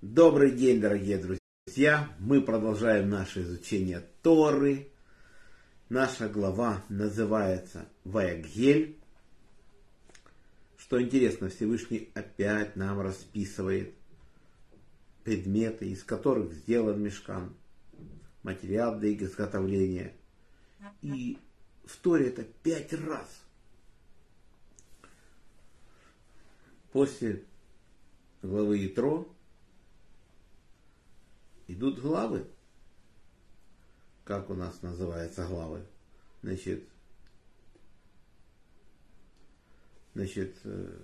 Добрый день, дорогие друзья! Мы продолжаем наше изучение Торы. Наша глава называется Ваягель. Что интересно, Всевышний опять нам расписывает предметы, из которых сделан мешкан, материал для их изготовления. И в Торе это пять раз. После главы Итро идут главы. Как у нас называются главы? Значит, значит, э,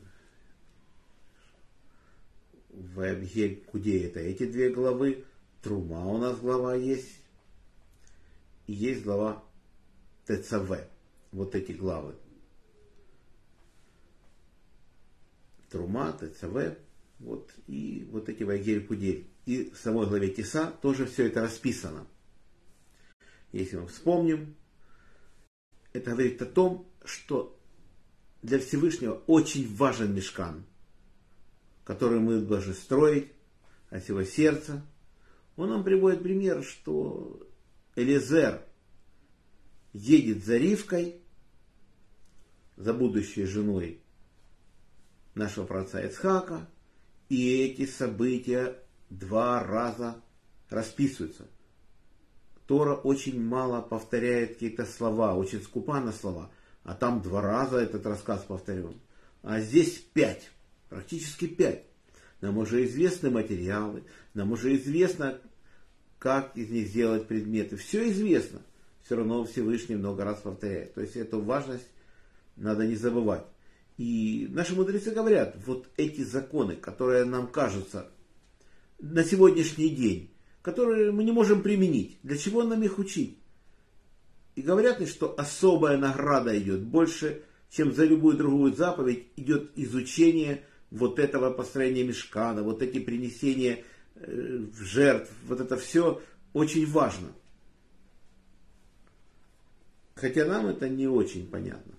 в Абхель Куде это эти две главы. Трума у нас глава есть. И есть глава ТЦВ. Вот эти главы. Трума, ТЦВ. Вот, и вот эти Вайгель Кудель. И в самой главе Тиса тоже все это расписано. Если мы вспомним, это говорит о том, что для Всевышнего очень важен мешкан, который мы должны строить от всего сердца. Он нам приводит пример, что Элизер едет за Ривкой, за будущей женой нашего праца Ицхака, и эти события два раза расписываются. Тора очень мало повторяет какие-то слова, очень скупа на слова, а там два раза этот рассказ повторен. А здесь пять, практически пять. Нам уже известны материалы, нам уже известно, как из них сделать предметы. Все известно. Все равно Всевышний много раз повторяет. То есть эту важность надо не забывать. И наши мудрецы говорят, вот эти законы, которые нам кажутся на сегодняшний день, которые мы не можем применить, для чего нам их учить? И говорят, что особая награда идет больше, чем за любую другую заповедь, идет изучение вот этого построения мешкана, вот эти принесения э, жертв, вот это все очень важно. Хотя нам это не очень понятно.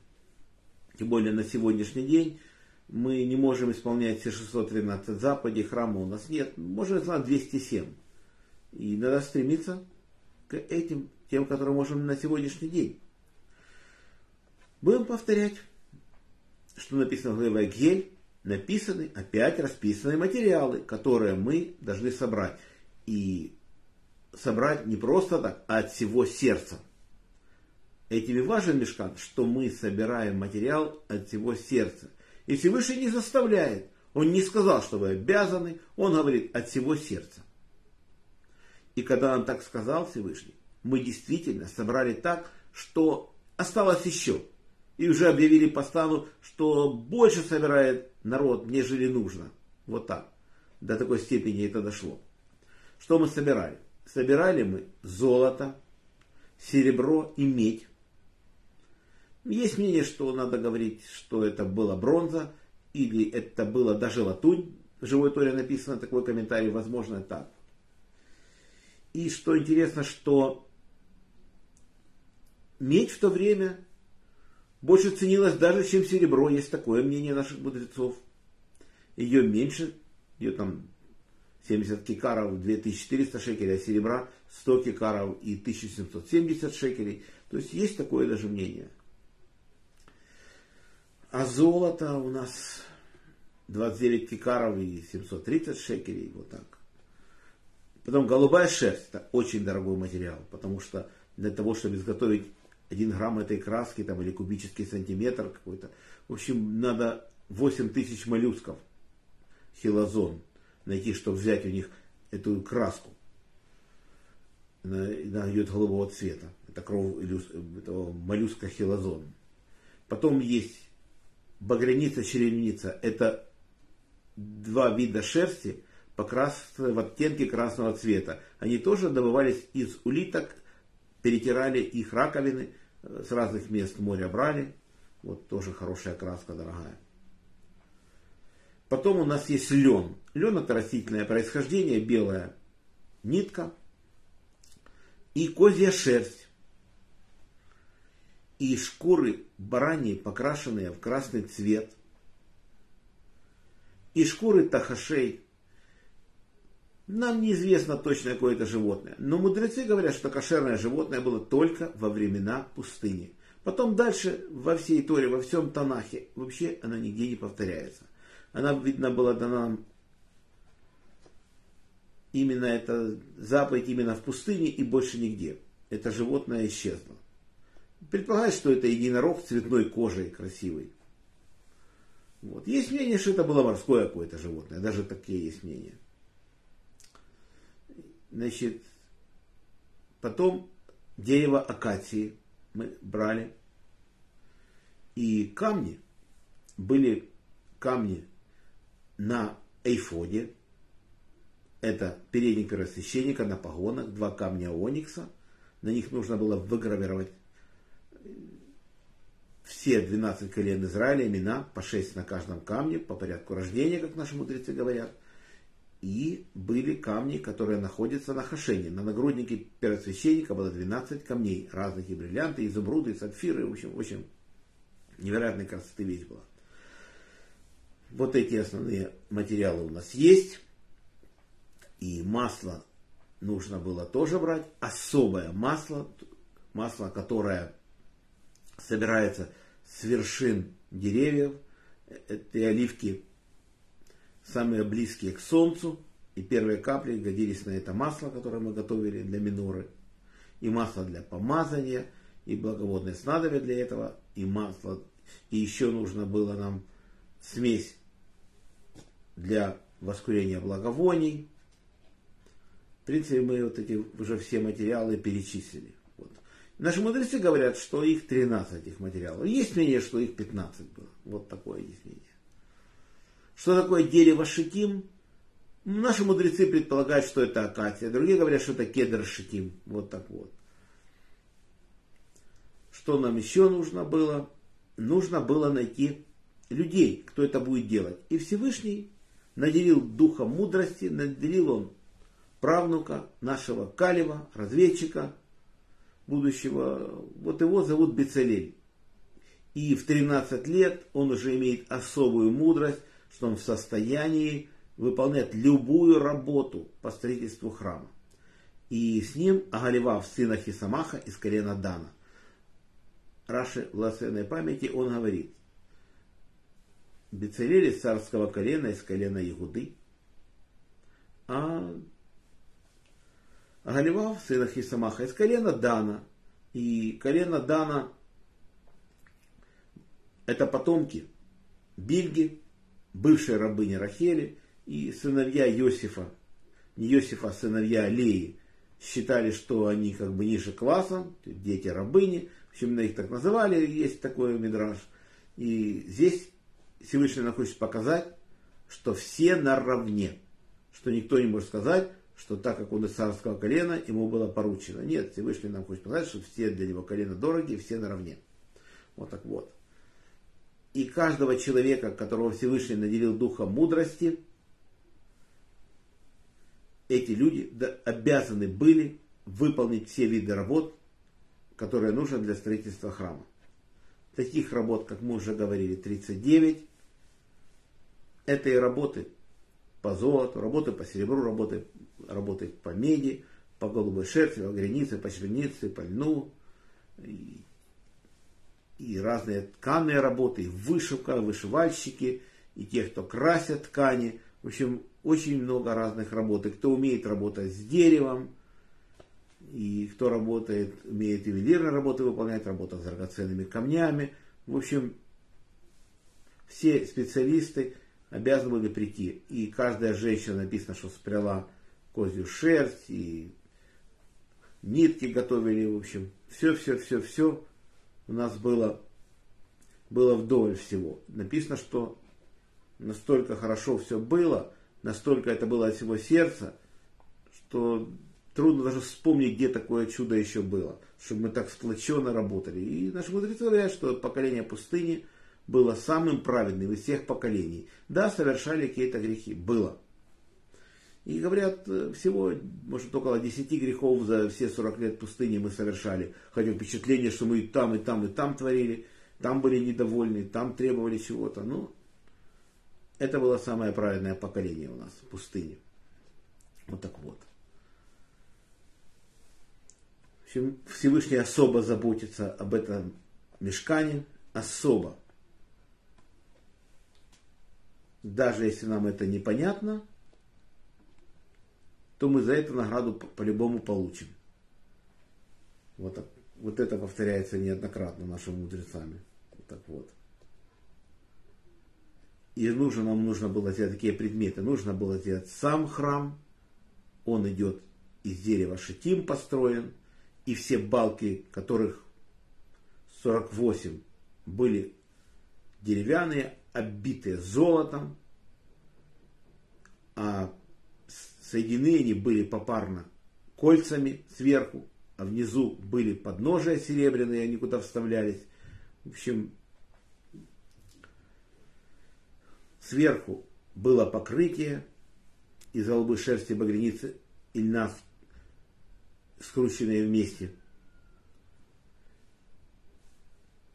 Тем более на сегодняшний день мы не можем исполнять все 613 заповедей, храма у нас нет, можем знать 207. И надо стремиться к этим, тем, которые можем на сегодняшний день. Будем повторять, что написано в главе Гель, написаны, опять расписаны материалы, которые мы должны собрать. И собрать не просто так, а от всего сердца. Этими важен мешкан, что мы собираем материал от всего сердца. И Всевышний не заставляет. Он не сказал, что вы обязаны. Он говорит от всего сердца. И когда он так сказал Всевышний, мы действительно собрали так, что осталось еще. И уже объявили по что больше собирает народ, нежели нужно. Вот так. До такой степени это дошло. Что мы собирали? Собирали мы золото, серебро и медь. Есть мнение, что надо говорить, что это была бронза, или это было даже латунь. В живой торе написано такой комментарий, возможно, так. И что интересно, что медь в то время больше ценилась даже, чем серебро. Есть такое мнение наших мудрецов. Ее меньше, ее там 70 кикаров 2400 шекелей, а серебра 100 кикаров и 1770 шекелей. То есть есть такое даже мнение. А золото у нас 29 кикаров и 730 шекелей, вот так. Потом голубая шерсть, это очень дорогой материал, потому что для того, чтобы изготовить один грамм этой краски там, или кубический сантиметр какой-то, в общем, надо 8 тысяч моллюсков, хилозон, найти, чтобы взять у них эту краску. Она, она идет голубого цвета. Это кровь этого моллюска хилозон. Потом есть багряница, черемница. Это два вида шерсти, покрасены в оттенке красного цвета. Они тоже добывались из улиток, перетирали их раковины, э, с разных мест моря брали. Вот тоже хорошая краска, дорогая. Потом у нас есть лен. Лен это растительное происхождение, белая нитка и козья шерсть. И шкуры бараньи, покрашенные в красный цвет. И шкуры тахашей, Нам неизвестно точно какое это животное, но мудрецы говорят, что кошерное животное было только во времена пустыни. Потом дальше во всей Торе, во всем Танахе, вообще она нигде не повторяется. Она, видно, была дана нам именно эта заповедь именно в пустыне и больше нигде. Это животное исчезло. Предполагается, что это единорог с цветной кожей красивый. Вот. Есть мнение, что это было морское какое-то животное. Даже такие есть мнения. Значит, потом дерево акации мы брали. И камни были камни на эйфоде. Это передник первосвященника на погонах, два камня оникса. На них нужно было выгравировать все 12 колен Израиля, имена, по 6 на каждом камне, по порядку рождения, как наши мудрецы говорят. И были камни, которые находятся на хашене. На нагруднике первосвященника было 12 камней, разных и бриллианты, и изумруды, и сапфиры. В общем, в общем, невероятной красоты вещь была. Вот эти основные материалы у нас есть. И масло нужно было тоже брать. Особое масло, масло, которое собирается с вершин деревьев. Эти оливки самые близкие к солнцу. И первые капли годились на это масло, которое мы готовили для миноры. И масло для помазания, и благоводное снадобье для этого, и масло. И еще нужно было нам смесь для воскурения благовоний. В принципе, мы вот эти уже все материалы перечислили. Наши мудрецы говорят, что их 13 их материалов. Есть мнение, что их 15 было. Вот такое есть мнение. Что такое дерево шитим? Наши мудрецы предполагают, что это акация. Другие говорят, что это кедр шитим. Вот так вот. Что нам еще нужно было? Нужно было найти людей, кто это будет делать. И Всевышний наделил духом мудрости, наделил он правнука нашего Калева, разведчика, будущего, вот его зовут Бецалель. И в 13 лет он уже имеет особую мудрость, что он в состоянии выполнять любую работу по строительству храма. И с ним Агаливав, сына Хисамаха из колена Дана. Раши в памяти он говорит, Бецалель из царского колена, из колена Ягуды, а Галивав, сына Хисамаха, из колена Дана. И колено Дана это потомки Бильги, бывшей рабыни Рахели, и сыновья Иосифа, не Иосифа, а сыновья Леи, считали, что они как бы ниже класса, дети рабыни, в общем, их так называли, есть такой мидраж. И здесь Всевышний нам хочет показать, что все наравне, что никто не может сказать, что так как он из царского колена, ему было поручено. Нет, Всевышний нам хочет сказать, что все для него колено дороги, все наравне. Вот так вот. И каждого человека, которого Всевышний наделил духом мудрости, эти люди обязаны были выполнить все виды работ, которые нужны для строительства храма. Таких работ, как мы уже говорили, 39. Этой работы по золоту, работы по серебру, работы работает по меди, по голубой шерсти, по границе, по чернице, по льну. И, и разные тканые работы, и вышивка, вышивальщики, и те, кто красят ткани. В общем, очень много разных работ. И кто умеет работать с деревом, и кто работает, умеет ювелирные работы выполнять, работа с драгоценными камнями. В общем, все специалисты обязаны были прийти. И каждая женщина написано, что спряла козью шерсть, и нитки готовили, в общем. Все, все, все, все у нас было, было вдоволь всего. Написано, что настолько хорошо все было, настолько это было от всего сердца, что трудно даже вспомнить, где такое чудо еще было, чтобы мы так сплоченно работали. И наши мудрецы говорят, что поколение пустыни было самым праведным из всех поколений. Да, совершали какие-то грехи. Было. И говорят, э, всего, может, около 10 грехов за все 40 лет пустыни мы совершали. Хотя впечатление, что мы и там, и там, и там творили. Там были недовольны, там требовали чего-то. Ну, это было самое праведное поколение у нас в пустыне. Вот так вот. Всевышний особо заботится об этом мешкане. Особо. Даже если нам это непонятно, то мы за это награду по-любому получим. Вот, так, вот это повторяется неоднократно нашими мудрецами. Вот так вот. И нужно, нам нужно было сделать такие предметы. Нужно было сделать сам храм. Он идет из дерева шитим построен. И все балки, которых 48 были деревянные, оббитые золотом. А соединены они были попарно кольцами сверху, а внизу были подножия серебряные, они куда вставлялись. В общем, сверху было покрытие из голубой шерсти багряницы и льна, скрученные вместе.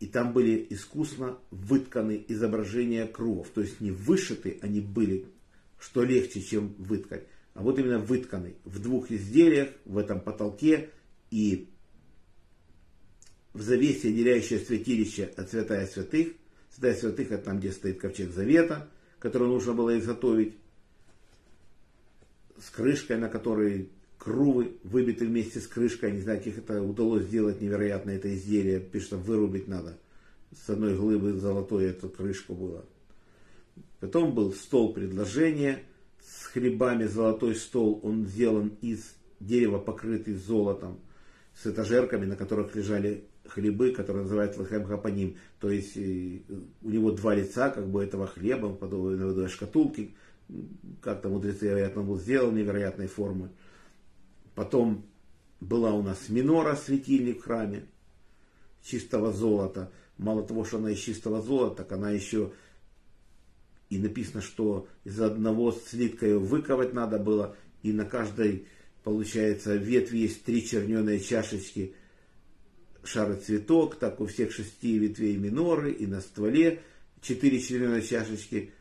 И там были искусно вытканы изображения кругов. То есть не вышиты они были, что легче, чем выткать а вот именно вытканный в двух изделиях, в этом потолке и в завесе, отделяющее святилище от святая святых. Святая святых это там, где стоит ковчег завета, который нужно было изготовить, с крышкой, на которой крувы выбиты вместе с крышкой. Не знаю, как это удалось сделать невероятно это изделие. Пишется, вырубить надо. С одной глыбы золотой эту крышку было. Потом был стол предложения – с хлебами золотой стол, он сделан из дерева, покрытый золотом, с этажерками, на которых лежали хлебы, которые называются лахем хапаним. То есть э, у него два лица, как бы этого хлеба, подобные шкатулки, как-то мудрецы, вероятно, был сделан невероятной формы. Потом была у нас минора, светильник в храме, чистого золота. Мало того, что она из чистого золота, так она еще и написано, что из одного слитка ее выковать надо было, и на каждой, получается, ветви есть три черненые чашечки шара цветок, так у всех шести ветвей миноры, и на стволе четыре черненые чашечки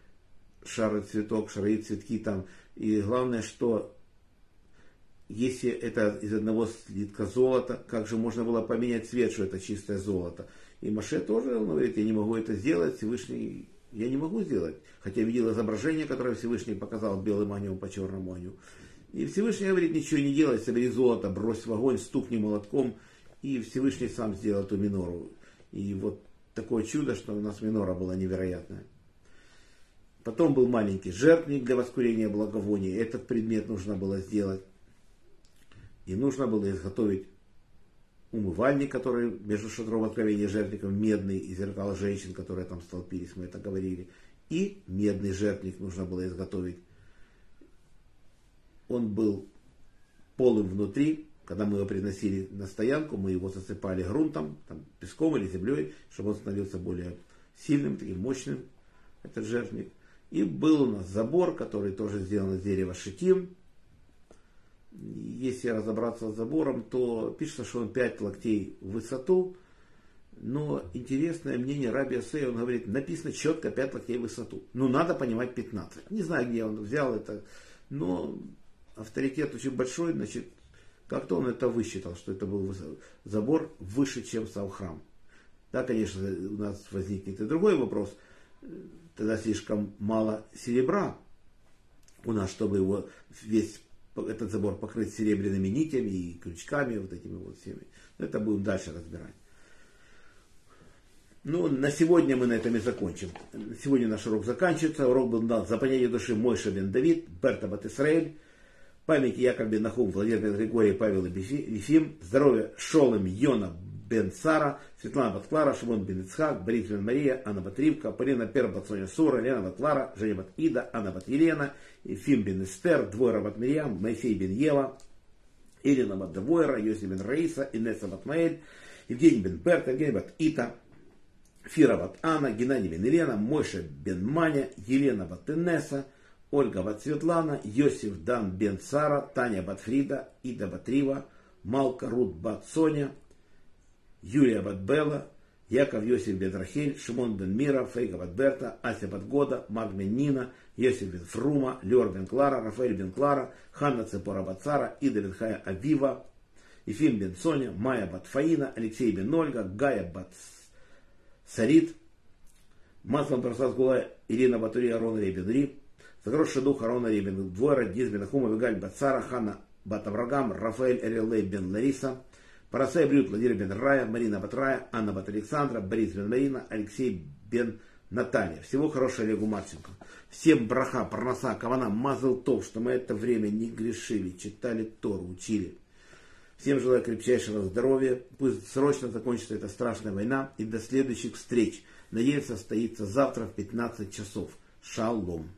шара цветок, шары цветки там. И главное, что если это из одного слитка золота, как же можно было поменять цвет, что это чистое золото? И Маше тоже он говорит, я не могу это сделать, Всевышний я не могу сделать. Хотя видел изображение, которое Всевышний показал белым анем по черному аню. И Всевышний говорит, ничего не делай, собери золото, брось в огонь, стукни молотком. И Всевышний сам сделал эту минору. И вот такое чудо, что у нас минора была невероятная. Потом был маленький жертвник для воскурения благовония. Этот предмет нужно было сделать. И нужно было изготовить умывальник, который между шатром откровения жертвником, медный, и зеркало женщин, которые там столпились, мы это говорили. И медный жертвник нужно было изготовить. Он был полым внутри, когда мы его приносили на стоянку, мы его засыпали грунтом, там, песком или землей, чтобы он становился более сильным, таким мощным, этот жертвник. И был у нас забор, который тоже сделан из дерева шитим, если разобраться с забором, то пишется, что он 5 локтей в высоту. Но интересное мнение Раби Асей, он говорит, написано четко 5 локтей в высоту. Ну, надо понимать 15. Не знаю, где он взял это, но авторитет очень большой, значит, как-то он это высчитал, что это был забор выше, чем сам храм. Да, конечно, у нас возникнет и другой вопрос. Тогда слишком мало серебра у нас, чтобы его весь этот забор покрыт серебряными нитями и крючками, вот этими вот всеми. Но это будем дальше разбирать. Ну, на сегодня мы на этом и закончим. Сегодня наш урок заканчивается. Урок был дан за понятие души Мойша бен Давид, Берта бат Исраэль, память Яков бен Нахум, Владимир Григорий, Павел и Вифим, здоровье Шолом Йона бен Сара, Светлана бат Клара, Шимон бен Ицхак, бен Мария, Анна бат Ривка, Полина Пер бат Соня Сура, Лена бат Клара, Женя бат Ида, Анна бат Елена, Ефим бен Эстер, Двойра бат Мирьям, Моисей бен Ева, Ирина бат Девойра, Йоси бен Раиса, Инесса бат Маэль, Евгений бен Берта, Евгений бат Ита, Фира бат Анна, Геннадий бен Елена, Мойша бен Маня, Елена бат Инесса, Ольга бат Светлана, Йосиф Дан бен Сара, Таня бат Фрида, Ида бат Рива, Малка Рут бат Соня, Юлия Батбела, Яков Йосиф Бедрахель, Шимон бен Мира, Фейга Батберта, Ася Батгода, Маг бен Нина, Йосиф бен Фрума, Леор бен Клара, Рафаэль бен Клара, Ханна Цепора Бацара, Ида бен Хая Авива, Ефим бен Соня, Майя бат Фаина, Алексей бен Ольга, Гая бат Сарит, Маслан Прасад Гулай, Ирина Батури, Арон Ребен Ри, за хороший дух Арона Ребен, двое Радиз бен Ахума, Вигаль бат Сара, Хана бат Аврагам, Рафаэль Эрелей бен Лариса, Парасай Брют, Владимир бен Рая, Марина бат Рая, Анна бат Александра, Борис бен Марина, Алексей бен Наталья. Всего хорошего Олегу Марченко. Всем браха, парноса, кавана, мазал то, что мы это время не грешили, читали Тору, учили. Всем желаю крепчайшего здоровья. Пусть срочно закончится эта страшная война. И до следующих встреч. Надеюсь, состоится завтра в 15 часов. Шалом.